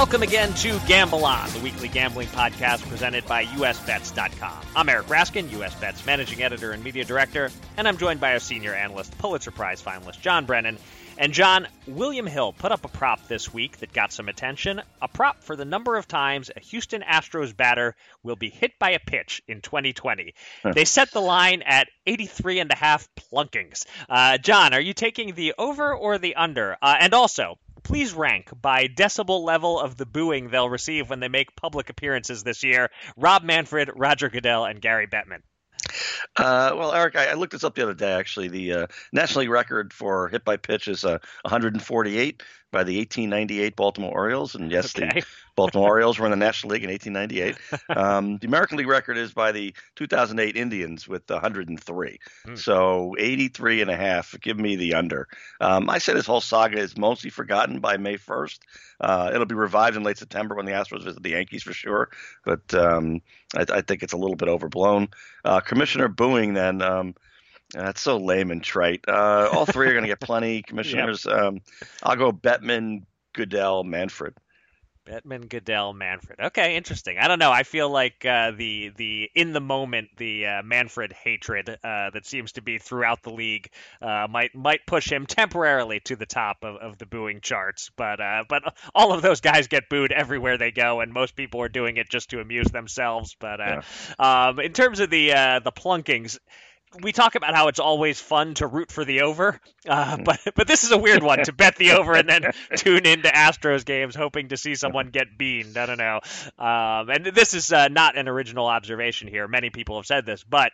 Welcome again to Gamble On, the weekly gambling podcast presented by USBets.com. I'm Eric Raskin, USBets managing editor and media director, and I'm joined by our senior analyst, Pulitzer Prize finalist John Brennan. And John, William Hill put up a prop this week that got some attention. A prop for the number of times a Houston Astros batter will be hit by a pitch in 2020. They set the line at 83 and a half plunkings. Uh, John, are you taking the over or the under? Uh, and also, please rank by decibel level of the booing they'll receive when they make public appearances this year Rob Manfred, Roger Goodell, and Gary Bettman. Uh, well, Eric, I, I, looked this up the other day. Actually, the uh, National record for hit by pitch is uh, 148 by the 1898 Baltimore Orioles, and yes, okay. the Baltimore Orioles were in the National League in 1898. Um, the American League record is by the 2008 Indians with 103. Hmm. So 83 and a half. Give me the under. Um, I say this whole saga is mostly forgotten by May 1st. Uh, it'll be revived in late September when the Astros visit the Yankees for sure. But um, I, I, think it's a little bit overblown. Uh, Commissioner booing then. That's so lame and trite. Uh, all three are going to get plenty. Commissioners. yep. um, I'll go Bettman, Goodell, Manfred. Bettman, Goodell, Manfred. Okay, interesting. I don't know. I feel like uh, the the in the moment the uh, Manfred hatred uh, that seems to be throughout the league uh, might might push him temporarily to the top of, of the booing charts. But uh, but all of those guys get booed everywhere they go, and most people are doing it just to amuse themselves. But uh, yeah. um, in terms of the the plunkings we talk about how it's always fun to root for the over, uh, but but this is a weird one to bet the over and then tune into Astros games hoping to see someone get beaned. I don't know. Um, and this is uh, not an original observation here. Many people have said this, but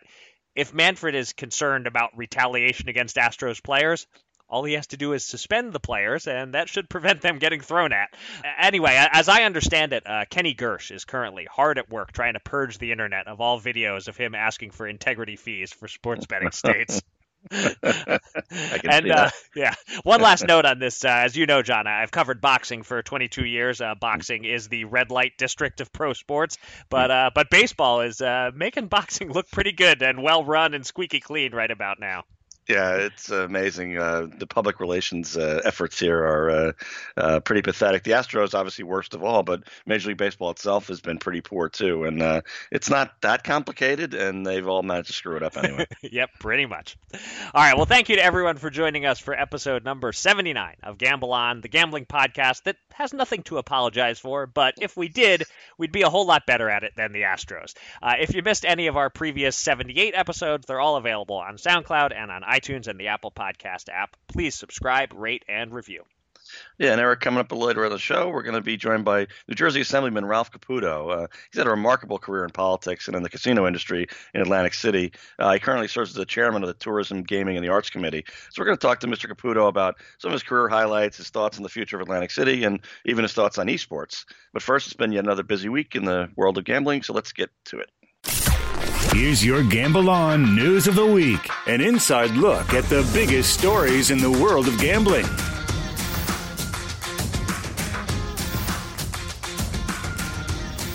if Manfred is concerned about retaliation against Astros players, all he has to do is suspend the players, and that should prevent them getting thrown at. Anyway, as I understand it, uh, Kenny Gersh is currently hard at work trying to purge the internet of all videos of him asking for integrity fees for sports betting states. and uh, yeah, one last note on this. Uh, as you know, John, I've covered boxing for 22 years. Uh, boxing is the red light district of pro sports, but uh, but baseball is uh, making boxing look pretty good and well run and squeaky clean right about now. Yeah, it's amazing. Uh, the public relations uh, efforts here are uh, uh, pretty pathetic. The Astros, obviously, worst of all, but Major League Baseball itself has been pretty poor too. And uh, it's not that complicated, and they've all managed to screw it up anyway. yep, pretty much. All right. Well, thank you to everyone for joining us for episode number 79 of Gamble On, the gambling podcast that has nothing to apologize for. But if we did, we'd be a whole lot better at it than the Astros. Uh, if you missed any of our previous 78 episodes, they're all available on SoundCloud and on iTunes and the Apple Podcast app. Please subscribe, rate, and review. Yeah, and Eric, coming up a little later in the show, we're going to be joined by New Jersey Assemblyman Ralph Caputo. Uh, he's had a remarkable career in politics and in the casino industry in Atlantic City. Uh, he currently serves as the chairman of the Tourism, Gaming, and the Arts Committee. So we're going to talk to Mr. Caputo about some of his career highlights, his thoughts on the future of Atlantic City, and even his thoughts on esports. But first, it's been yet another busy week in the world of gambling, so let's get to it. Here's your Gamble On News of the Week an inside look at the biggest stories in the world of gambling.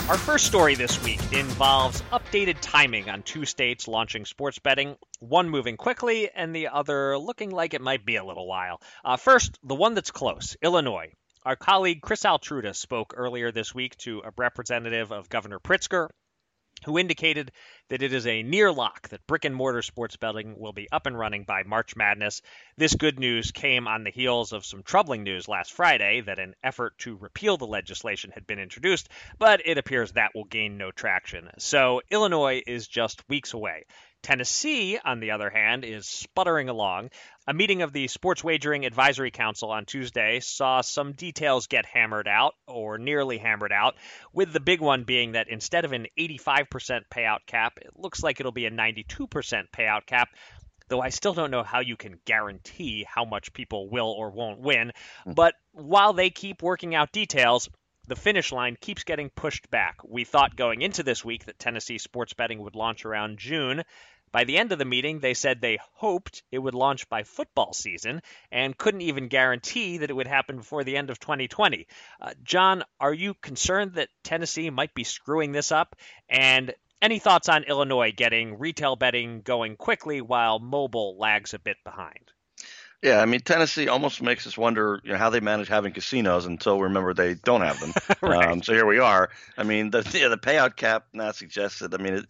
Our first story this week involves updated timing on two states launching sports betting, one moving quickly and the other looking like it might be a little while. Uh, first, the one that's close Illinois. Our colleague Chris Altruda spoke earlier this week to a representative of Governor Pritzker who indicated that it is a near lock that brick and mortar sports betting will be up and running by March Madness. This good news came on the heels of some troubling news last Friday that an effort to repeal the legislation had been introduced, but it appears that will gain no traction. So Illinois is just weeks away. Tennessee, on the other hand, is sputtering along. A meeting of the Sports Wagering Advisory Council on Tuesday saw some details get hammered out, or nearly hammered out, with the big one being that instead of an 85% payout cap, it looks like it'll be a 92% payout cap. Though I still don't know how you can guarantee how much people will or won't win. Hmm. But while they keep working out details, the finish line keeps getting pushed back. We thought going into this week that Tennessee sports betting would launch around June. By the end of the meeting, they said they hoped it would launch by football season and couldn't even guarantee that it would happen before the end of 2020. Uh, John, are you concerned that Tennessee might be screwing this up? And any thoughts on Illinois getting retail betting going quickly while mobile lags a bit behind? Yeah, I mean Tennessee almost makes us wonder you know, how they manage having casinos until we remember they don't have them. right. um, so here we are. I mean the yeah, the payout cap not suggested. I mean it,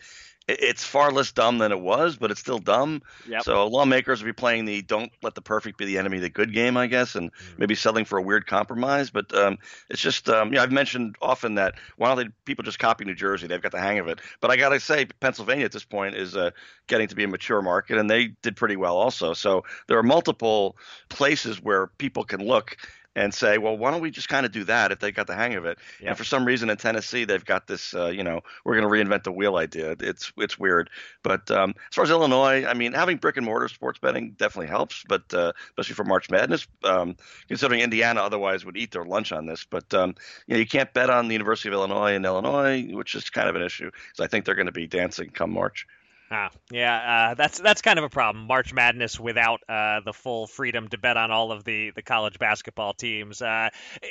it's far less dumb than it was, but it's still dumb. Yep. So lawmakers will be playing the "don't let the perfect be the enemy of the good" game, I guess, and mm-hmm. maybe settling for a weird compromise. But um, it's just, um, you know, I've mentioned often that why don't they people just copy New Jersey? They've got the hang of it. But I got to say, Pennsylvania at this point is uh, getting to be a mature market, and they did pretty well also. So there are multiple places where people can look and say, well, why don't we just kind of do that if they got the hang of it? Yep. And for some reason in Tennessee, they've got this, uh, you know, we're going to reinvent the wheel idea. It's it's weird. But um, as far as Illinois, I mean, having brick and mortar sports betting definitely helps, but uh, especially for March Madness, um, considering Indiana otherwise would eat their lunch on this. But um, you know, you can't bet on the University of Illinois in Illinois, which is kind of an issue because I think they're going to be dancing come March. Ah, yeah, uh, that's that's kind of a problem. March Madness without uh, the full freedom to bet on all of the, the college basketball teams. Uh,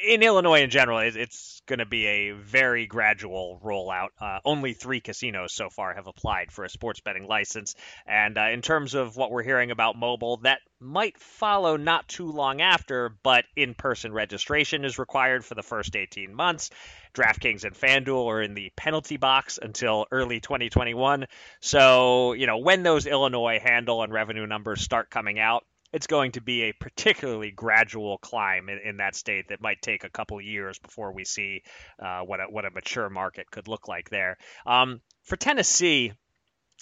in Illinois in general, it's going to be a very gradual rollout. Uh, only three casinos so far have applied for a sports betting license, and uh, in terms of what we're hearing about mobile, that might follow not too long after. But in-person registration is required for the first 18 months DraftKings and FanDuel are in the penalty box until early 2021. So, you know, when those Illinois handle and revenue numbers start coming out, it's going to be a particularly gradual climb in, in that state that might take a couple years before we see uh, what a, what a mature market could look like there. Um, for Tennessee,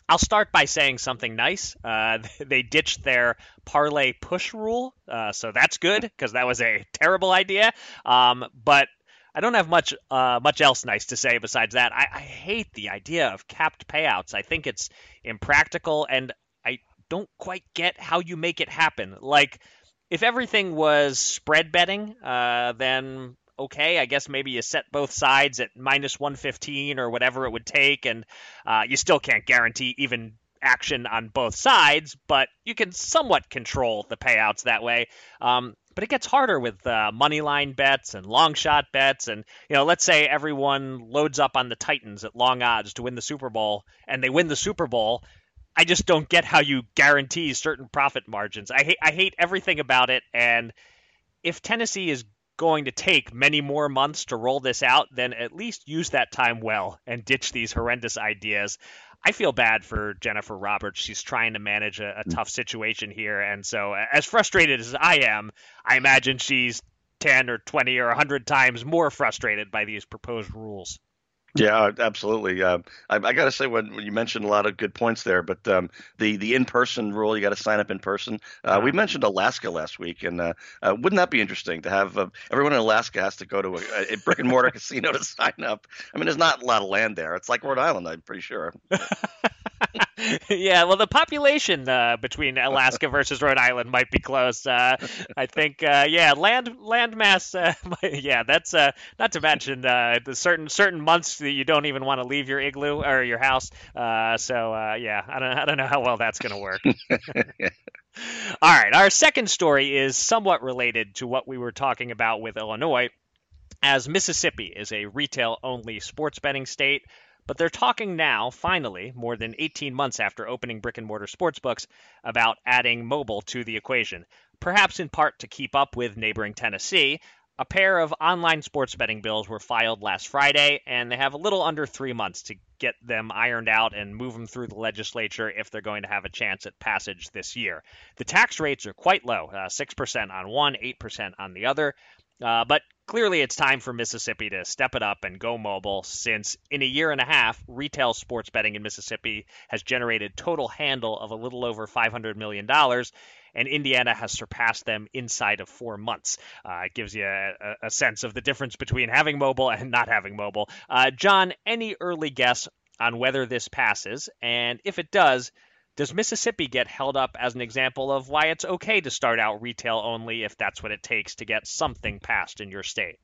I'll start by saying something nice. Uh, they ditched their parlay push rule, uh, so that's good because that was a terrible idea. Um, but I don't have much uh, much else nice to say besides that. I, I hate the idea of capped payouts. I think it's impractical, and I don't quite get how you make it happen. Like, if everything was spread betting, uh, then okay, I guess maybe you set both sides at minus 115 or whatever it would take, and uh, you still can't guarantee even action on both sides, but you can somewhat control the payouts that way. Um, but it gets harder with uh, money line bets and long shot bets. And, you know, let's say everyone loads up on the Titans at long odds to win the Super Bowl and they win the Super Bowl. I just don't get how you guarantee certain profit margins. I hate, I hate everything about it. And if Tennessee is going to take many more months to roll this out, then at least use that time well and ditch these horrendous ideas. I feel bad for Jennifer Roberts. She's trying to manage a, a mm. tough situation here, and so as frustrated as I am, I imagine she's ten or twenty or hundred times more frustrated by these proposed rules. Yeah, absolutely. Uh, I, I got to say, when, when, you mentioned a lot of good points there, but um, the the in person rule, you got to sign up in person. Uh, we mentioned Alaska last week, and uh, uh wouldn't that be interesting to have uh, everyone in Alaska has to go to a, a brick and mortar casino to sign up? I mean, there's not a lot of land there. It's like Rhode Island, I'm pretty sure. yeah, well, the population uh, between Alaska versus Rhode Island might be close. Uh, I think, uh, yeah, land land mass. Uh, yeah, that's uh, not to mention uh, the certain certain months that you don't even want to leave your igloo or your house. so yeah, I don't I don't know how well that's going to work. All right, our second story is somewhat related to what we were talking about with Illinois. as Mississippi is a retail only sports betting state. But they're talking now, finally, more than 18 months after opening brick and mortar sports books, about adding mobile to the equation. Perhaps in part to keep up with neighboring Tennessee, a pair of online sports betting bills were filed last Friday, and they have a little under three months to get them ironed out and move them through the legislature if they're going to have a chance at passage this year. The tax rates are quite low uh, 6% on one, 8% on the other. Uh, but clearly, it's time for Mississippi to step it up and go mobile since in a year and a half, retail sports betting in Mississippi has generated total handle of a little over $500 million. And Indiana has surpassed them inside of four months. Uh, it gives you a, a, sense of the difference between having mobile and not having mobile. Uh, John, any early guess on whether this passes? And if it does, does Mississippi get held up as an example of why it's okay to start out retail only if that's what it takes to get something passed in your state?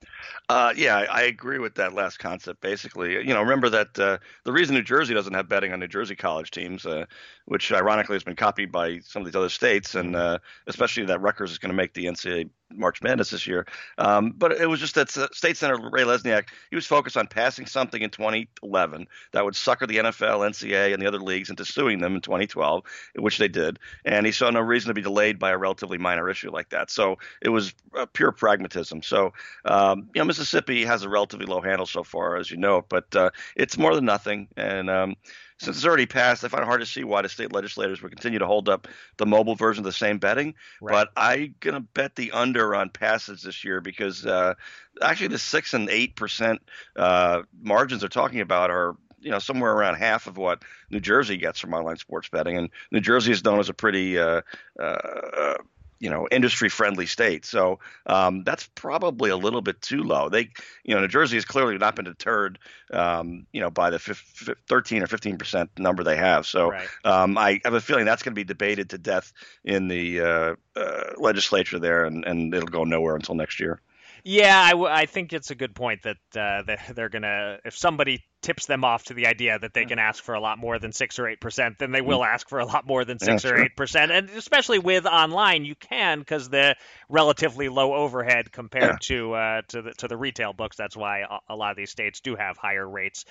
Uh, yeah, I, agree with that last concept. Basically, you know, remember that uh, the reason New Jersey doesn't have betting on New Jersey college teams, uh, which ironically has been copied by some of these other states, and uh, especially that Rutgers is going to make the NCAA March Madness this year. Um, but it was just that State Senator Ray Lesniak, he was focused on passing something in 2011 that would sucker the NFL, NCAA, and the other leagues into suing them in 2012, which they did. And he saw no reason to be delayed by a relatively minor issue like that. So it was pure pragmatism. So, um, you know, Mississippi has a relatively low handle so far, as you know, but uh, it's more than nothing. And, um, since it's already passed, I find it hard to see why the state legislators would continue to hold up the mobile version of the same betting. Right. But I'm gonna bet the under on passes this year because uh, actually the six and eight percent uh, margins they're talking about are you know somewhere around half of what New Jersey gets from online sports betting, and New Jersey is known as a pretty uh, uh, you know industry friendly state. So um, that's probably a little bit too low. They you know New Jersey has clearly not been deterred um, you know by the f- f- 13 or 15 percent number they have. So right. um, I have a feeling that's going to be debated to death in the uh, uh, legislature there, and, and it'll go nowhere until next year. Yeah, I, w- I think it's a good point that uh, they're gonna if somebody tips them off to the idea that they can ask for a lot more than six or eight percent, then they will mm. ask for a lot more than six yeah, or eight percent, and especially with online, you can because the relatively low overhead compared yeah. to uh, to the to the retail books. That's why a lot of these states do have higher rates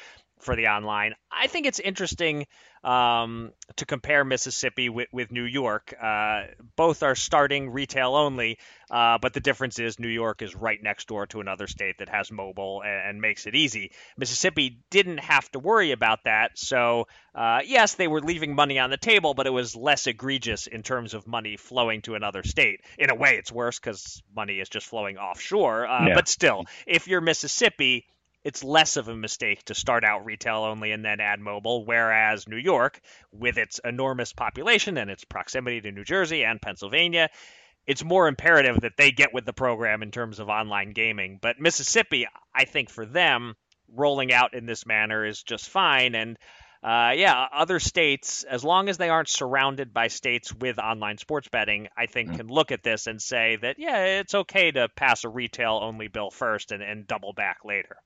for the online. I think it's interesting um, to compare Mississippi with, with New York. Uh, both are starting retail only, uh, but the difference is New York is right next door to another state that has mobile and, and makes it easy. Mississippi didn't have to worry about that. So, uh, yes, they were leaving money on the table, but it was less egregious in terms of money flowing to another state. In a way, it's worse because money is just flowing offshore. Uh, yeah. But still, if you're Mississippi, it's less of a mistake to start out retail only and then add mobile. Whereas New York, with its enormous population and its proximity to New Jersey and Pennsylvania, it's more imperative that they get with the program in terms of online gaming. But Mississippi, I think for them, rolling out in this manner is just fine. And uh, yeah, other states, as long as they aren't surrounded by states with online sports betting, I think mm-hmm. can look at this and say that, yeah, it's okay to pass a retail only bill first and, and double back later.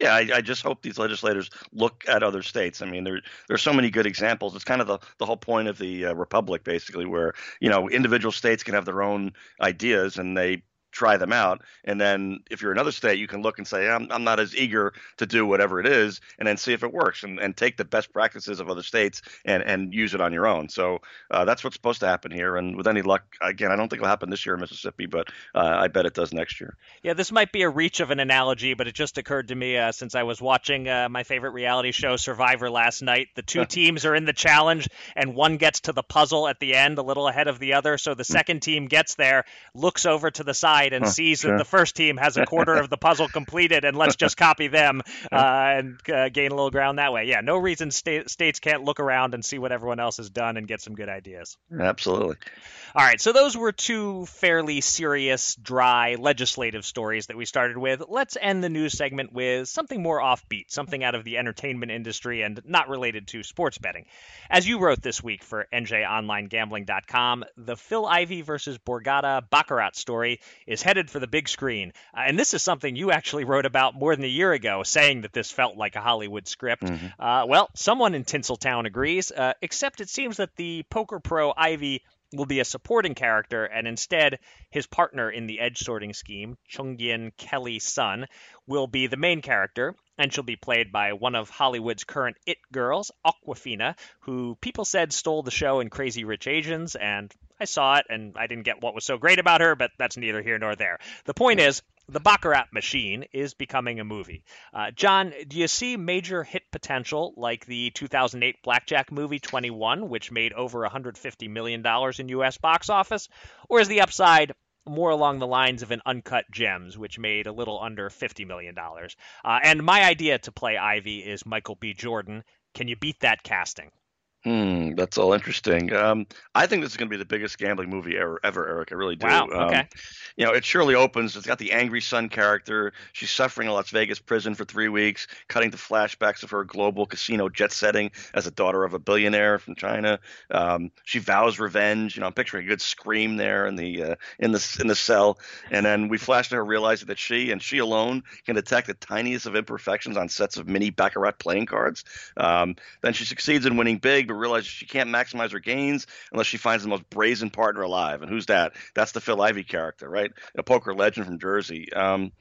Yeah, I, I, just hope these legislators look at other states. I mean, there there's so many good examples. It's kind of the, the whole point of the uh, republic, basically, where you know individual states can have their own ideas and they try them out. And then if you're another state, you can look and say, I'm, I'm not as eager to do whatever it is, and then see if it works and, and take the best practices of other states and, and use it on your own. So uh, that's what's supposed to happen here. And with any luck, again, I don't think it'll happen this year in Mississippi, but uh, I bet it does next year. Yeah, this might be a reach of an analogy, but it just occurred to me uh, since I was watching uh, my favorite reality show, Survivor, last night. The two teams are in the challenge, and one gets to the puzzle at the end a little ahead of the other. So the hmm. second team gets there, looks over to the side side and huh, sees sure. that the first team has a quarter of the puzzle completed, and let's just copy them uh, and uh, gain a little ground that way. Yeah, no reason sta- states can't look around and see what everyone else has done and get some good ideas. Absolutely. All right, so those were two fairly serious, dry legislative stories that we started with. Let's end the news segment with something more offbeat, something out of the entertainment industry and not related to sports betting. As you wrote this week for NJOnlineGambling.com, the Phil Ivey versus Borgata Baccarat story is headed for the big screen. Uh, and this is something you actually wrote about more than a year ago, saying that this felt like a Hollywood script. Mm-hmm. Uh, well, someone in Tinseltown agrees, uh, except it seems that the poker pro Ivey will be a supporting character, and instead, his partner in the edge sorting scheme, Chungyin Kelly Sun, will be the main character, and she'll be played by one of Hollywood's current it girls, Awkwafina, who people said stole the show in Crazy Rich Asians, and I saw it, and I didn't get what was so great about her, but that's neither here nor there. The point is, the Baccarat machine is becoming a movie. Uh, John, do you see major hit potential like the 2008 Blackjack movie 21, which made over $150 million in U.S. box office? Or is the upside more along the lines of an Uncut Gems, which made a little under $50 million? Uh, and my idea to play Ivey is Michael B. Jordan. Can you beat that casting? Hmm, that's all interesting. Um, I think this is going to be the biggest gambling movie ever, ever, Eric. I really do. Wow. Okay. Um, you know, it surely opens. It's got the angry Sun character. She's suffering in Las Vegas prison for three weeks, cutting to flashbacks of her global casino jet setting as a daughter of a billionaire from China. Um, she vows revenge. You know, I'm picturing a good scream there in the uh, in the in the cell, and then we flash to her realizing that she and she alone can detect the tiniest of imperfections on sets of mini baccarat playing cards. Um, then she succeeds in winning big but realizes she can't maximize her gains unless she finds the most brazen partner alive. And who's that? That's the Phil Ivey character, right? A poker legend from Jersey. Um,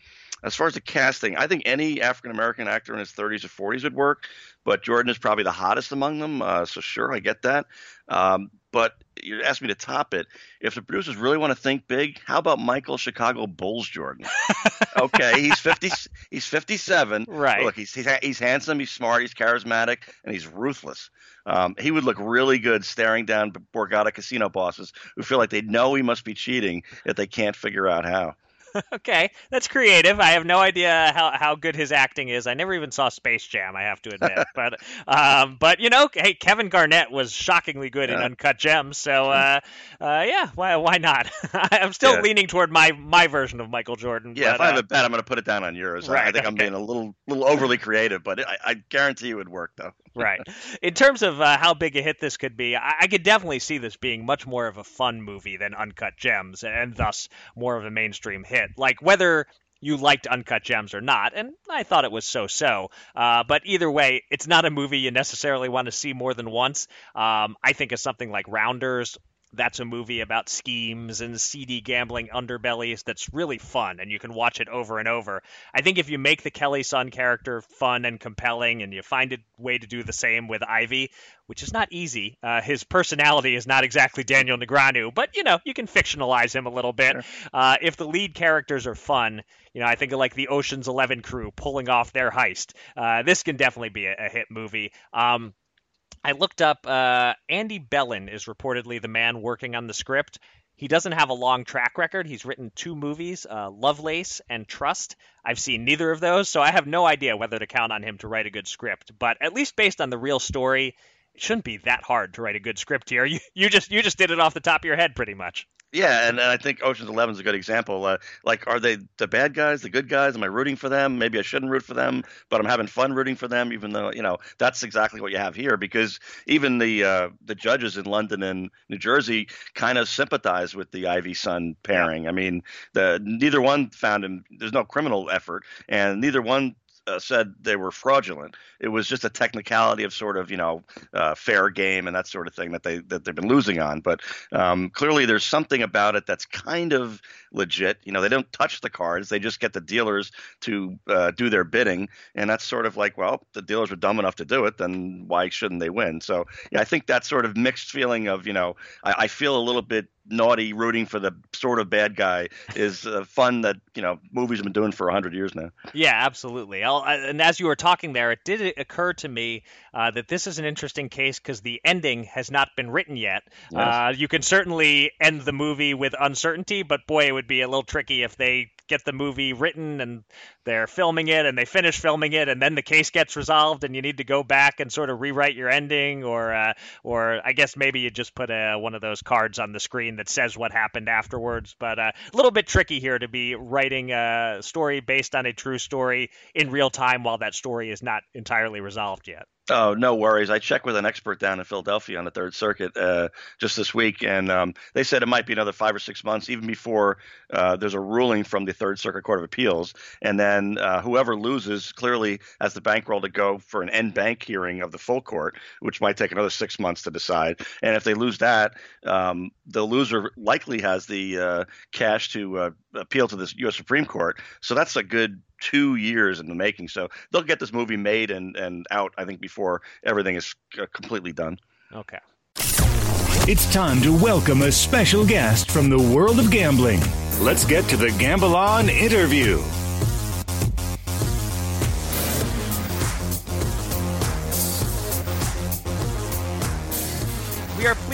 as far as the casting, I think any African American actor in his 30s or 40s would work, but Jordan is probably the hottest among them. Uh, so sure, I get that. Um, but you asked me to top it. If the producers really want to think big, how about Michael Chicago Bulls Jordan? okay, he's fifty. He's fifty-seven. Right. Look, he's, he's he's handsome. He's smart. He's charismatic, and he's ruthless. Um, he would look really good staring down Borgata casino bosses who feel like they know he must be cheating, yet they can't figure out how. okay, that's creative. I have no idea how, how good his acting is. I never even saw Space Jam, I have to admit. but um, but you know, hey, Kevin Garnett was shockingly good yeah. in Uncut Gems, so uh, uh, yeah, why why not? I'm still yeah. leaning toward my my version of Michael Jordan. Yeah, but, if I have uh, a bet, I'm going to put it down on yours. Right, I think okay. I'm being a little little overly creative, but I, I guarantee it would work though. Right. In terms of uh, how big a hit this could be, I, I could definitely see this being much more of a fun movie than Uncut Gems, and thus more of a mainstream hit. Like whether you liked Uncut Gems or not, and I thought it was so-so. Uh, but either way, it's not a movie you necessarily want to see more than once. Um, I think of something like Rounders that's a movie about schemes and seedy gambling underbellies that's really fun and you can watch it over and over. I think if you make the Kelly Sun character fun and compelling and you find a way to do the same with Ivey, which is not easy, uh, his personality is not exactly Daniel Negreanu, but you know, you can fictionalize him a little bit. Sure. Uh, if the lead characters are fun, you know, I think of like the Ocean's Eleven crew pulling off their heist. Uh, this can definitely be a, a hit movie. Um, I looked up uh, Andy Bellin is reportedly the man working on the script. He doesn't have a long track record. He's written two movies, uh, Lovelace and Trust. I've seen neither of those, so I have no idea whether to count on him to write a good script. But at least based on the real story, it shouldn't be that hard to write a good script here. You you just you just did it off the top of your head, pretty much. Yeah, and, and I think Ocean's Eleven is a good example. Uh, like, are they the bad guys, the good guys? Am I rooting for them? Maybe I shouldn't root for them, but I'm having fun rooting for them, even though you know that's exactly what you have here. Because even the uh, the judges in London and New Jersey kind of sympathize with the Ivey Sun pairing. I mean, the neither one found him. There's no criminal effort, and neither one uh, said they were fraudulent. It was just a technicality of sort of you know uh, fair game and that sort of thing that they that they've been losing on. But um, clearly, there's something about it that's kind of legit. You know, they don't touch the cards; they just get the dealers to uh, do their bidding, and that's sort of like, well, the dealers were dumb enough to do it, then why shouldn't they win? So yeah, I think that sort of mixed feeling of you know, I, I feel a little bit naughty rooting for the sort of bad guy is uh, fun that you know movies have been doing for 100 years now. Yeah absolutely. I'll, and as you were talking there it did occur to me uh, that this is an interesting case because the ending has not been written yet. Yes. uh, you can certainly end the movie with uncertainty but boy it would be a little tricky if they get the movie written and they're filming it and they finish filming it and then the case gets resolved and you need to go back and sort of rewrite your ending or uh, or I guess maybe you just put a, one of those cards on the screen that says what happened afterwards but uh, a little bit tricky here to be writing a story based on a true story in real time while that story is not entirely resolved yet. Oh, no worries. I checked with an expert down in Philadelphia on the Third Circuit uh, just this week, and um, they said it might be another five or six months, even before uh, there's a ruling from the Third Circuit Court of Appeals. And then uh, whoever loses clearly has the bankroll to go for an en banc hearing of the full court, which might take another six months to decide. And if they lose that, um, the loser likely has the uh, cash to uh, appeal to the U.S. Supreme Court. So that's a good two years in the making. So they'll get this movie made and, and out, I think, before everything is completely done. Okay. It's time to welcome a special guest from the world of gambling. Let's get to the Gamble On interview.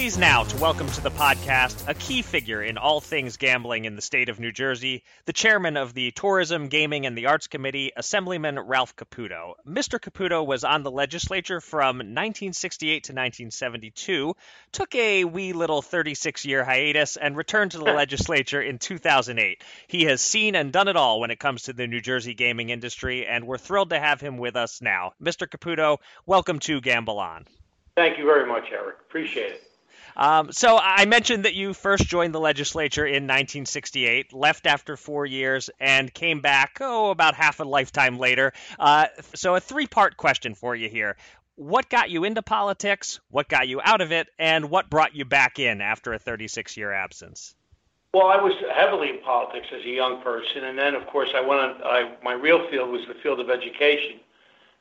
Pleased now to welcome to the podcast a key figure in all things gambling in the state of New Jersey, the chairman of the Tourism, Gaming, and the Arts Committee, Assemblyman Ralph Caputo. Mr. Caputo was on the legislature from 1968 to 1972, took a wee little 36 year hiatus, and returned to the legislature in 2008. He has seen and done it all when it comes to the New Jersey gaming industry, and we're thrilled to have him with us now. Mr. Caputo, welcome to Gamble On. Thank you very much, Eric. Appreciate it. Um, so I mentioned that you first joined the legislature in 1968, left after four years, and came back, oh, about half a lifetime later. Uh, so a three-part question for you here. What got you into politics? What got you out of it? And what brought you back in after a 36-year absence? Well, I was heavily in politics as a young person, and then, of course, I went on. I, my real field was the field of education.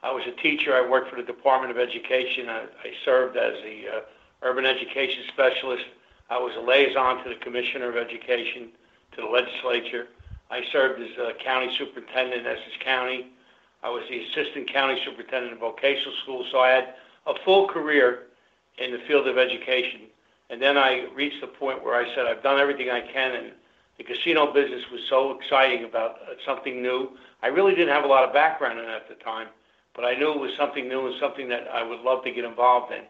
I was a teacher. I worked for the Department of Education. I, I served as the uh, urban education specialist. I was a liaison to the Commissioner of Education, to the legislature. I served as a county superintendent in Essex County. I was the assistant county superintendent in vocational schools. So I had a full career in the field of education. And then I reached the point where I said, I've done everything I can. And the casino business was so exciting about uh, something new. I really didn't have a lot of background in it at the time but I knew it was something new and something that I would love to get involved in,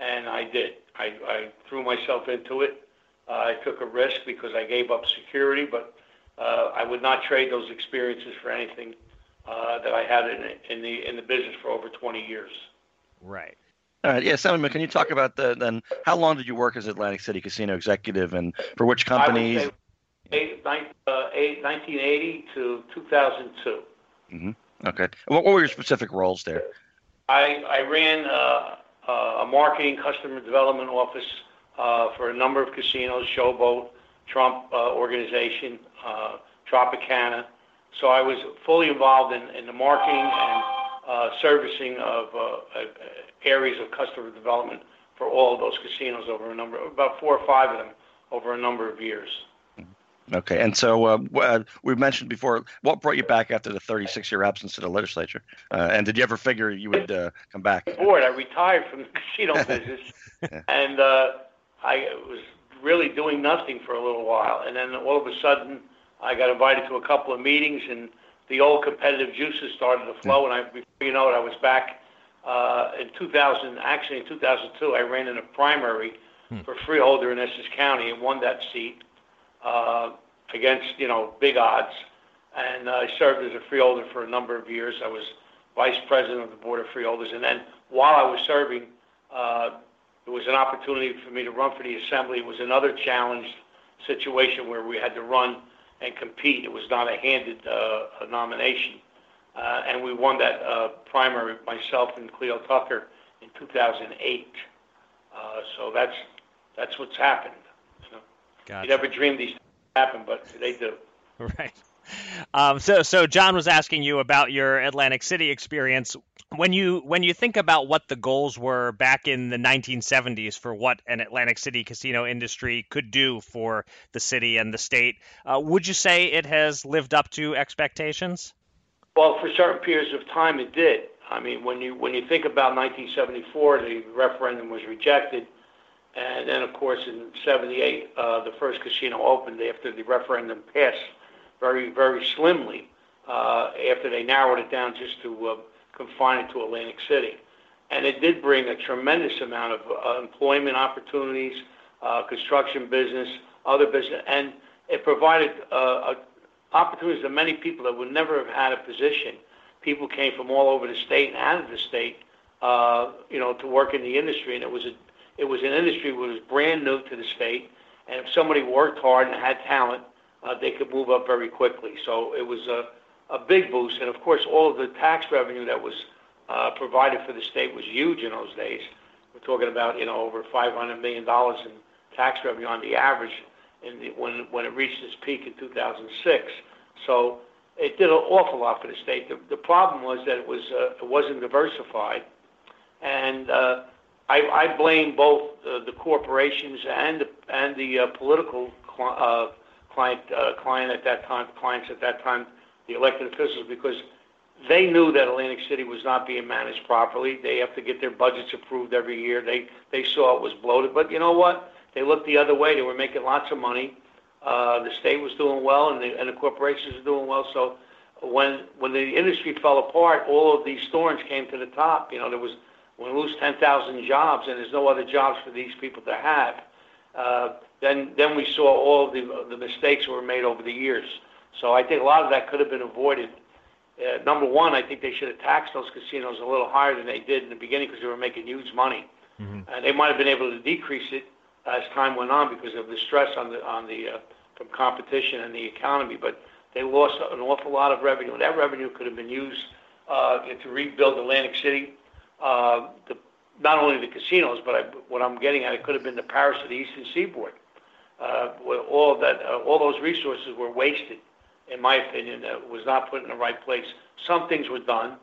and I did. I, I threw myself into it. Uh, I took a risk because I gave up security, but uh, I would not trade those experiences for anything uh, that I had in, in the in the business for over 20 years. Right. All right. Yeah, Salmon, can you talk about the then? How long did you work as Atlantic City Casino executive, and for which companies? Eight, 1980 uh, to 2002. Mm-hmm. Okay. What, what were your specific roles there? I, I ran uh, a marketing customer development office uh, for a number of casinos, Showboat, Trump uh, Organization, uh, Tropicana. So I was fully involved in, the marketing and uh, servicing of areas of customer development for all of those casinos over a number, about four or five of them over a number of years. Okay, and so uh, uh, we mentioned before, what brought you back after the 36-year absence to the legislature? Uh, and did you ever figure you would uh, come back? Bored. I retired from the casino business, yeah. and uh, I was really doing nothing for a little while. And then all of a sudden, I got invited to a couple of meetings, and the old competitive juices started to flow. And I, before you know it, I was back uh, in 2000. Actually, in 2002, I ran in a primary hmm. for freeholder in Essex County and won that seat against you know big odds, and uh, I served as a freeholder for a number of years. I was vice president of the board of freeholders, and then while I was serving, uh, it was an opportunity for me to run for the assembly. It was another challenged situation where we had to run and compete. It was not a handed uh, nomination, uh, and we won that uh, primary myself and Cleo Tucker in 2008. Uh, so that's that's what's happened. Gotcha. You never dreamed these happen, but they do. Right. Um, so, so John was asking you about your Atlantic City experience. When you when you think about what the goals were back in the 1970s for what an Atlantic City casino industry could do for the city and the state, uh, would you say it has lived up to expectations? Well, for certain periods of time, it did. I mean, when you when you think about 1974, the referendum was rejected. And then, of course, in 78, uh, the first casino opened after the referendum passed very, very slimly uh, after they narrowed it down just to uh, confine it to Atlantic City. And it did bring a tremendous amount of uh, employment opportunities, uh, construction business, other business, and it provided uh, opportunities to many people that would never have had a position. People came from all over the state and out of the state uh, you know, to work in the industry, and it was a it was an industry that was brand new to the state, and if somebody worked hard and had talent, uh, they could move up very quickly. So it was a a big boost, and of course, all of the tax revenue that was uh, provided for the state was huge in those days. We're talking about you know over 500 million dollars in tax revenue on the average the, when when it reached its peak in 2006. So it did an awful lot for the state. The, the problem was that it was uh, it wasn't diversified, and uh, I, blame both uh, the corporations and the, uh, political uh, client at that time clients at that time, the elected officials, because they knew that Atlantic City was not being managed properly. They have to get their budgets approved every year. They saw it was bloated, but you know what? They looked the other way. They were making lots of money. The state was doing well, and the, corporations were doing well. So when the industry fell apart, all of these storms came to the top. There was we lose 10,000 jobs and there's no other jobs for these people to have. Uh, then then we saw all the the mistakes that were made over the years. So I think a lot of that could have been avoided uh, number one, I think they should have taxed those casinos a little higher than they did in the beginning because they were making huge money. Mm-hmm. And they might have been able to decrease it as time went on because of the stress on the on the uh, from competition and the economy. But they lost an awful lot of revenue. And that revenue could have been used uh, to rebuild Atlantic City. Uh, not only the casinos, but what I'm getting at, it could have been the Paris of the Eastern Seaboard. Uh, all that, uh, all those resources were wasted in my opinion, was not put in the right place. Some things were done.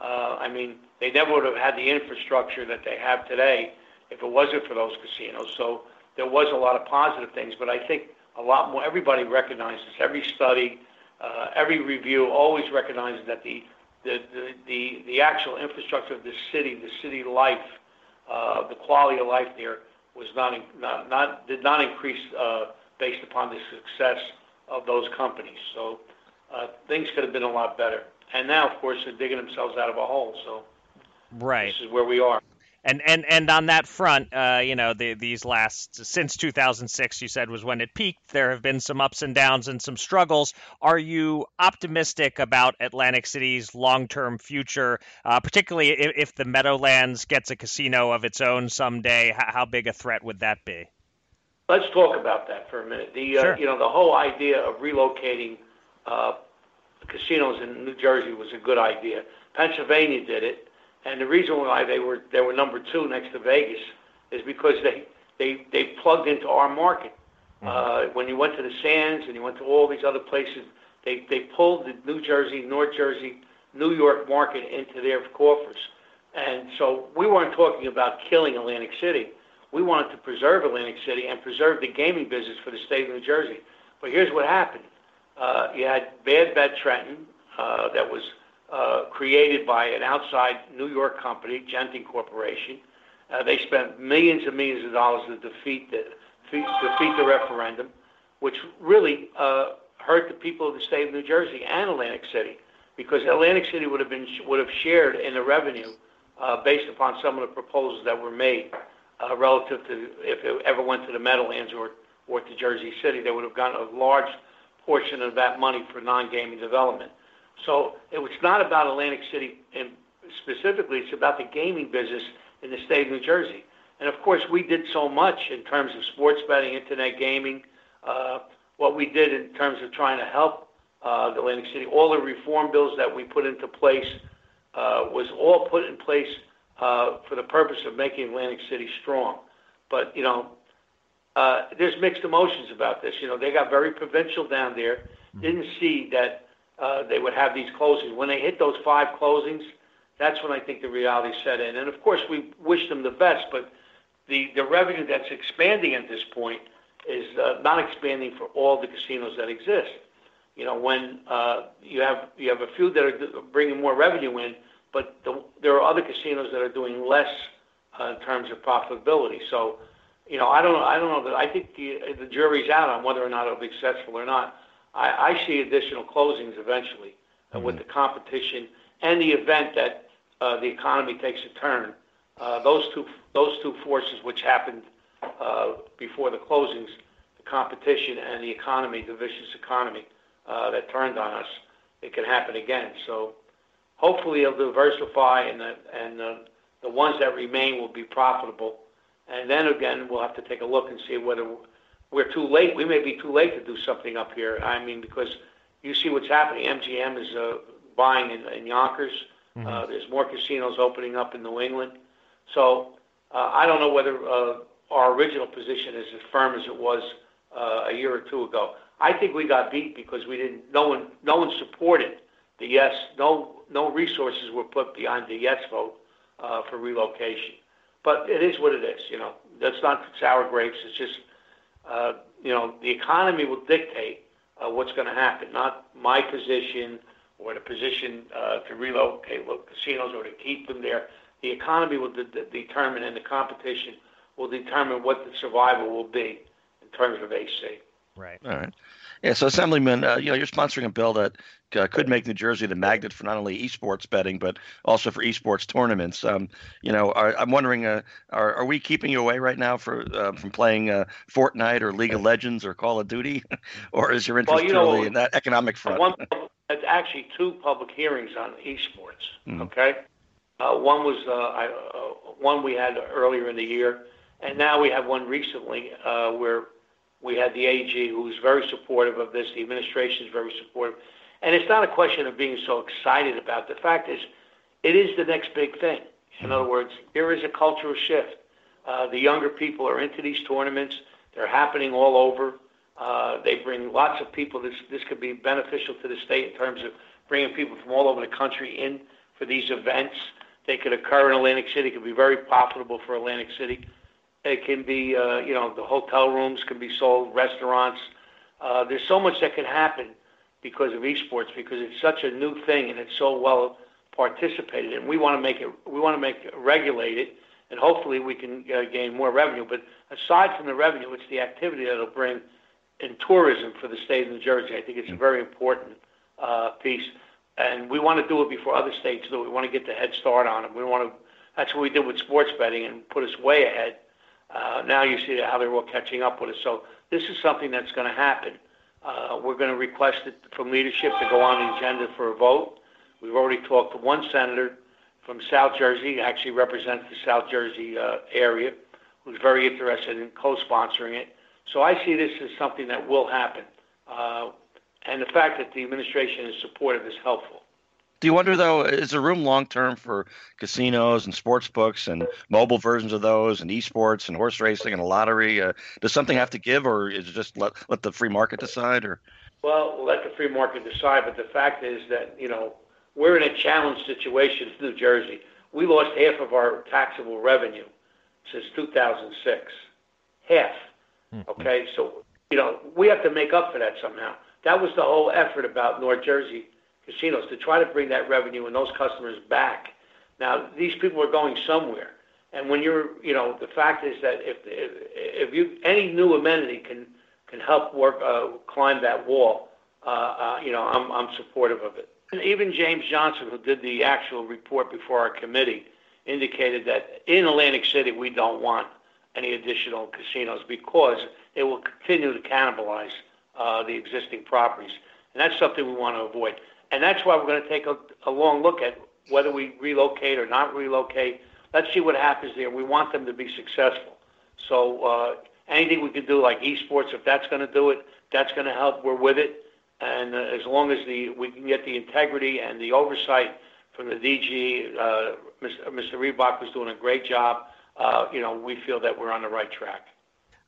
I mean, they never would have had the infrastructure that they have today if it wasn't for those casinos. So there was a lot of positive things, but I think a lot more. Everybody recognizes every study, every review always recognizes that the the, the the actual infrastructure of the city, the city life, uh, the quality of life there was not not, not did not increase uh, based upon the success of those companies. So uh, things could have been a lot better. And now, of course, they're digging themselves out of a hole. So right, this is where we are. And and and on that front, uh, you know, the, these last since 2006, you said was when it peaked. There have been some ups and downs and some struggles. Are you optimistic about Atlantic City's long-term future, uh, particularly if, if, the Meadowlands gets a casino of its own someday? How, how big a threat would that be? Let's talk about that for a minute. The uh, sure. you know the whole idea of relocating uh, casinos in New Jersey was a good idea. Pennsylvania did it, and the reason why they were they were number two next to Vegas is because they they they plugged into our market. Mm-hmm. Uh, when you went to the Sands and you went to all these other places, they they pulled the New Jersey, North Jersey, New York market into their coffers. And so we weren't talking about killing Atlantic City we wanted to preserve Atlantic City and preserve the gaming business for the state of New Jersey. But here's what happened. Uh, you had Bad Bet Trenton uh, that was created by an outside New York company, Genting Corporation. Uh, they spent millions and millions of dollars to defeat the, referendum, which really uh, hurt the people of the state of New Jersey and Atlantic City, because Atlantic City would have been would have shared in the revenue uh, based upon some of the proposals that were made uh, relative to if it ever went to the Meadowlands or, or to Jersey City, they would have gotten a large portion of that money for non-gaming development. So it not about Atlantic City specifically, it's about the gaming business in the state of New Jersey. And of course, we did so much in terms of sports betting, internet gaming, uh, what we did in terms of trying to help uh, Atlantic City. All the reform bills that we put into place uh, was all put in place for the purpose of making Atlantic City strong. But, you know, there's mixed emotions about this. You know, they got very provincial down there, didn't see that they would have these closings. When they hit those five closings, that's when I think the reality set in. And of course, we wish them the best, but the, the revenue that's expanding at this point is uh, not expanding for all the casinos that exist. You know, when uh, you have you have a few that are bringing more revenue in, but the, there are other casinos that are doing less uh, in terms of profitability. So, you know, I don't, I don't know that. I think the, the jury's out on whether or not it'll be successful or not. I, I see additional closings eventually uh, mm-hmm. with the competition and the event that uh, the economy takes a turn. Uh, those two, those two forces, which happened uh, before the closings, the competition and the economy, the vicious economy uh, that turned on us, it can happen again. So hopefully it'll diversify and and the ones that remain will be profitable. And then again, we'll have to take a look and see whether we're too late. We may be too late to do something up here. I mean, because you see what's happening. MGM is uh, buying in, in Yonkers. Mm-hmm. Uh, there's more casinos opening up in New England. So uh, I don't know whether uh, our original position is as firm as it was uh, a year or two ago. I think we got beat because we didn't. No one, no one supported the yes. No, no resources were put behind the yes vote uh, for relocation. But it is what it is. You know, that's not sour grapes. It's just, you know, the economy will dictate uh, what's going to happen, not my position or the position uh, to relocate casinos or to keep them there. The economy will de- de- determine, and the competition will determine what the survival will be in terms of AC. Right. All right. Yeah. So, Assemblyman, uh, you know, you're sponsoring a bill that uh, could make New Jersey the magnet for not only esports betting but also for esports tournaments. Um, you know, are, I'm wondering, uh, are, are we keeping you away right now for uh, from playing uh, Fortnite or League of Legends or Call of Duty, or is your interest well, you know, in that economic front? One, it's actually two public hearings on esports. Mm. Okay, uh, one was I, one we had earlier in the year, and now we have one recently where we had the AG who was very supportive of this. The administration is very supportive. And it's not a question of being so excited about. The fact is, it is the next big thing. In other words, there is a cultural shift. Uh, the younger people are into these tournaments. They're happening all over. Uh, they bring lots of people. This this could be beneficial to the state in terms of bringing people from all over the country in for these events. They could occur in Atlantic City. It could be very profitable for Atlantic City. It can be, uh, you know, the hotel rooms can be sold, restaurants. Uh, there's so much that can happen because of esports because it's such a new thing and it's so well participated. And we want to make it we want to make regulate it regulated and hopefully we can uh, gain more revenue. But aside from the revenue it's the activity that'll bring in tourism for the state of New Jersey. I think it's a very important uh, piece. And we want to do it before other states do we want to get the head start on it. We want to that's what we did with sports betting and put us way ahead. Uh, now you see how they're all catching up with us. So this is something that's going to happen we're going to request it from leadership to go on the agenda for a vote. We've already talked to one senator from South Jersey, actually represents the South Jersey uh, area, who's very interested in co-sponsoring it. So I see this as something that will happen. Uh, and the fact that the administration is supportive is helpful. Do you wonder though, is there room long term for casinos and sports books and mobile versions of those and esports and horse racing and a lottery? Uh, does something have to give, or is it just let let the free market decide? Or well, let the free market decide. But the fact is that you know we're in a challenged situation in New Jersey. We lost half of our taxable revenue since 2006. Half. Mm-hmm. Okay, so you know we have to make up for that somehow. That was the whole effort about North Jersey casinos to try to bring that revenue and those customers back. Now, these people are going somewhere. And when you're, you know, the fact is that if if, if you any new amenity can can help work uh, climb that wall, uh, uh, you know, I'm I'm supportive of it. And even James Johnson, who did the actual report before our committee, indicated that in Atlantic City we don't want any additional casinos because it will continue to cannibalize uh, the existing properties, and that's something we want to avoid. And that's why we're going to take a, a long look at whether we relocate or not relocate. Let's see what happens there. We want them to be successful. So uh, anything we can do, like esports, if that's going to do it, that's going to help. We're with it. And uh, as long as the we can get the integrity and the oversight from the DG, uh, Mr. Mr. Rebuck was doing a great job. Uh, you know, we feel that we're on the right track.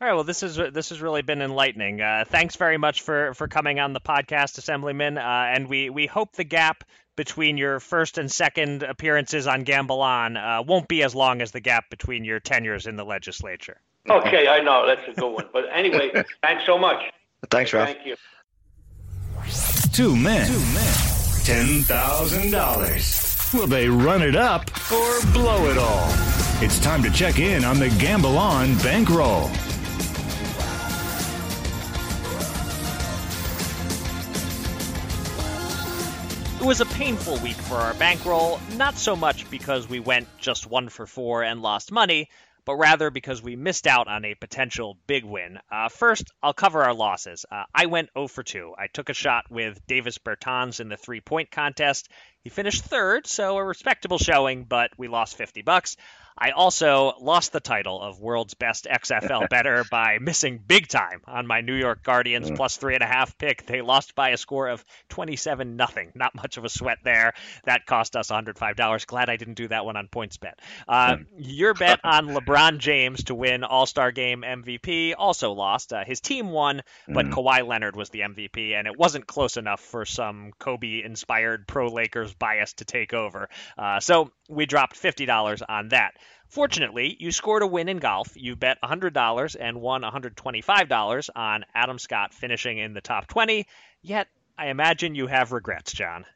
All right. Well, this is this has really been enlightening. Uh, thanks very much for for coming on the podcast, Assemblyman. Uh, and we we hope the gap between your first and second appearances on Gamble On uh, won't be as long as the gap between your tenures in the legislature. Okay, I know that's a good one. But anyway, thanks so much. Thanks, Ralph. Thank you. Two men. Two men. Ten thousand dollars. Will they run it up or blow it all? It's time to check in on the Gamble On bankroll. Painful week for our bankroll, not so much because we went just one for four and lost money, but rather because we missed out on a potential big win. Uh, first, I'll cover our losses. Uh, I went 0 for 2. I took a shot with Davis Bertans in the three point contest. He finished third, so a respectable showing, but we lost 50 bucks. I also lost the title of world's best XFL better by missing big time on my New York Guardians plus three and a half pick. They lost by a score of 27 nothing. Not much of a sweat there. That cost us $105. Glad I didn't do that one on PointsBet. Uh, hmm. your bet on LeBron James to win All Star Game MVP also lost. Uh, his team won, but mm. Kawhi Leonard was the MVP, and it wasn't close enough for some Kobe inspired pro Lakers bias to take over. Uh, so we dropped $50 on that. Fortunately, you scored a win in golf. You bet $100 and won $125 on Adam Scott finishing in the top 20. Yet, I imagine you have regrets, John.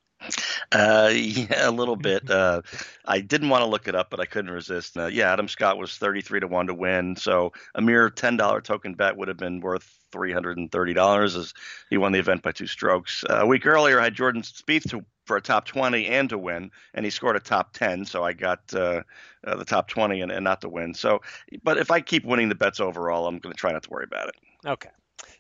Uh, yeah, a little bit. Uh, I didn't want to look it up, but I couldn't resist. Uh, yeah, Adam Scott was thirty-three to one to win, so a mere ten dollar token bet would have been worth three hundred and thirty dollars, as he won the event by two strokes. Uh, a week earlier, I had Jordan Spieth to for a top 20 and to win, and he scored a top 10. So I got uh, uh, the top 20 and, and not to win. So, but if I keep winning the bets overall, I'm going to try not to worry about it. Okay.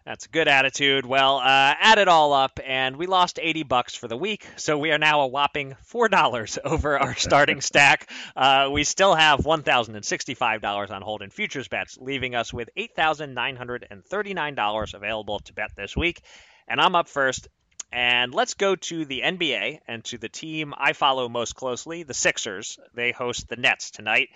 That's a good attitude. Well, uh, add it all up, and we lost 80 bucks for the week, so we are now a whopping $4 over our starting stack. Uh, we still have $1,065 on Holden futures bets, leaving us with $8,939 available to bet this week. And I'm up first and let's go to the NBA and to the team I follow most closely, the Sixers. They host the Nets tonight.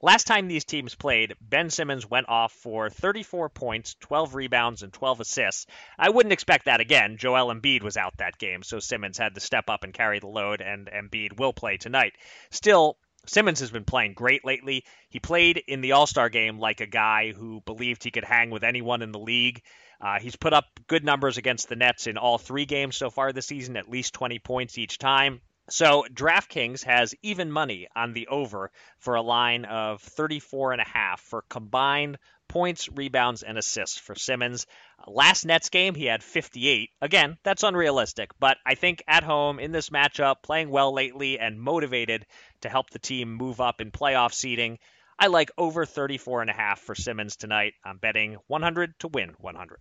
Last time these teams played, Ben Simmons went off for 34 points, 12 rebounds, and 12 assists. I wouldn't expect that again. Joel Embiid was out that game, so Simmons had to step up and carry the load, and Embiid will play tonight. Still, Simmons has been playing great lately. He played in the All Star game like a guy who believed he could hang with anyone in the league. Uh, he's put up good numbers against the Nets in all three games so far this season, at least 20 points each time. So DraftKings has even money on the over for a line of 34 and a half for combined points, rebounds, and assists for Simmons. Last Nets game, he had 58. Again, that's unrealistic, but I think at home in this matchup, playing well lately and motivated to help the team move up in playoff seeding, I like over 34 and a half for Simmons tonight. I'm betting 100 to win 100.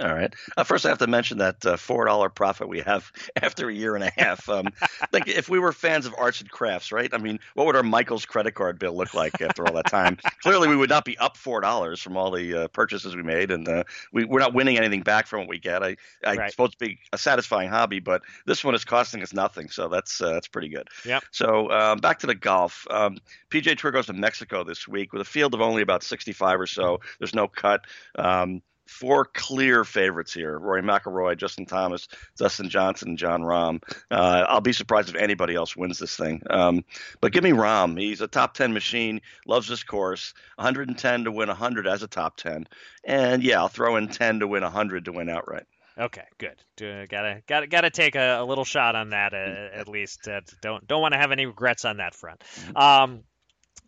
All right. Uh, first, I have to mention that uh, four dollar profit we have after a year and a half. Um, like if we were fans of arts and crafts, right? I mean, what would our Michaels credit card bill look like after all that time? Clearly, we would not be up four dollars from all the uh, purchases we made, and uh, we, we're not winning anything back from what we get. I, I right. supposed to be a satisfying hobby, but this one is costing us nothing, so that's uh, that's pretty good. Yeah. So um, back to the golf. Um, PGA Tour goes to Mexico this week with a field of only about sixty five or so. There's no cut. Um, four clear favorites here: Rory McIlroy, Justin Thomas, Dustin Johnson, and Jon Rahm. Uh, I'll be surprised if anybody else wins this thing. Um, but give me Rahm. He's a top ten machine. Loves this course. 110 to win 100 as a top 10, and yeah, I'll throw in 10 to win 100 to win outright. Okay, good. gotta gotta gotta take a, a little shot on that uh, at least. Uh, don't don't want to have any regrets on that front. Mm-hmm. Um,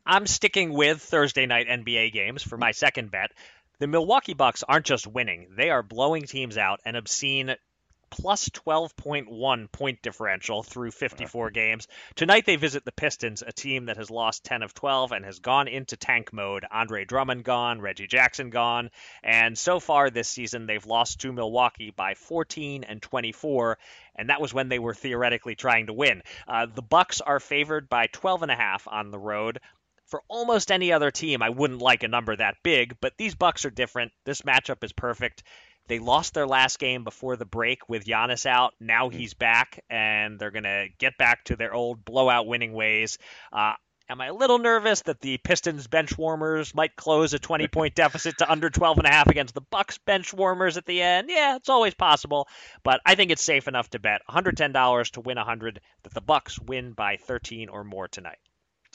I'm sticking with Thursday night NBA games for my second bet. The Milwaukee Bucks aren't just winning, they are blowing teams out an obscene plus 12.1 point differential through 54 games. Tonight they visit the Pistons, a team that has lost 10 of 12 and has gone into tank mode. Andre Drummond gone, Reggie Jackson gone, and so far this season they've lost to Milwaukee by 14 and 24 and that was when they were theoretically trying to win. Uh, the Bucks are favored by 12 and a half on the road. For almost any other team, I wouldn't like a number that big, but these Bucks are different. This matchup is perfect. They lost their last game before the break with Giannis out. Now he's back, and they're going to get back to their old blowout winning ways. Uh, am I a little nervous that the Pistons bench warmers might close a 20 point deficit to under 12 and a half against the Bucks bench warmers at the end? Yeah, it's always possible, but I think it's safe enough to bet $110 to win 100 that the Bucks win by 13 or more tonight.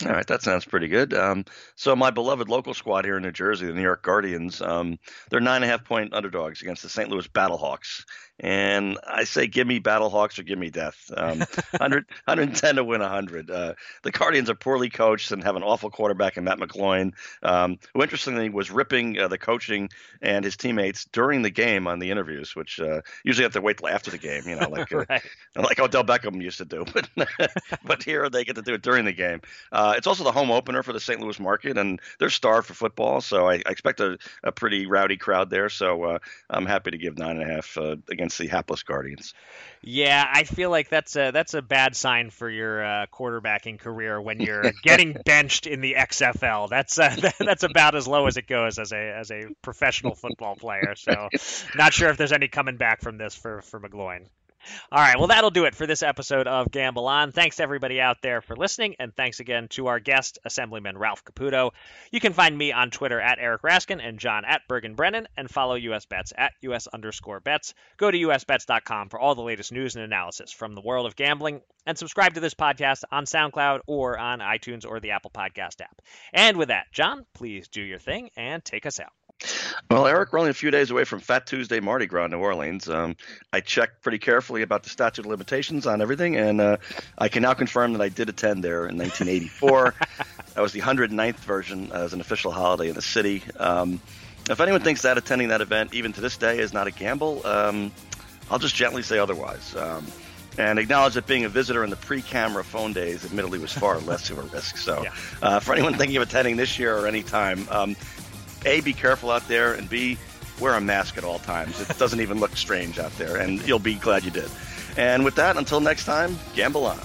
All right, that sounds pretty good. Um, so my beloved local squad here in New Jersey, the New York Guardians, um, they're nine and a half point underdogs against the St. Louis Battlehawks. And I say, give me Battlehawks or give me death. Um, 100, 110 to win 100. Uh, the Guardians are poorly coached and have an awful quarterback in Matt McGloin, um, who interestingly was ripping uh, the coaching and his teammates during the game on the interviews, which uh, usually have to wait till after the game, you know, like uh, right. like Odell Beckham used to do. But but here they get to do it during the game. Uh, Uh, it's also the home opener for the St. Louis market, and they're starved for football, so I, I expect a, a, pretty rowdy crowd there. So uh, I'm happy to give nine and a half uh, against the hapless Guardians. Yeah, I feel like that's a that's a bad sign for your uh, quarterbacking career when you're getting benched in the XFL. That's uh, that's about as low as it goes as a as a professional football player. So, not sure if there's any coming back from this for for McGloin. All right, well, that'll do it for this episode of Gamble On. Thanks everybody out there for listening, and thanks again to our guest, Assemblyman Ralph Caputo. You can find me on Twitter at Eric Raskin and John at Bergen Brennan, and follow US Bets at US underscore bets. Go to usbets.com for all the latest news and analysis from the world of gambling, and subscribe to this podcast on SoundCloud or on iTunes or the Apple Podcast app. And with that, John, please do your thing and take us out. Well, Eric, we're only a few days away from Fat Tuesday Mardi Gras in New Orleans. Um, I checked pretty carefully about the statute of limitations on everything, and uh, I can now confirm that I did attend there in 1984. that was the 109th version as an official holiday in the city. Um, if anyone thinks that attending that event, even to this day, is not a gamble, um, I'll just gently say otherwise. Um, and acknowledge that being a visitor in the pre-camera phone days, admittedly, was far less of a risk. So, yeah. uh, for anyone thinking of attending this year or any time, um, a, be careful out there, and B, wear a mask at all times. It doesn't even look strange out there, and you'll be glad you did. And with that, until next time, gamble on.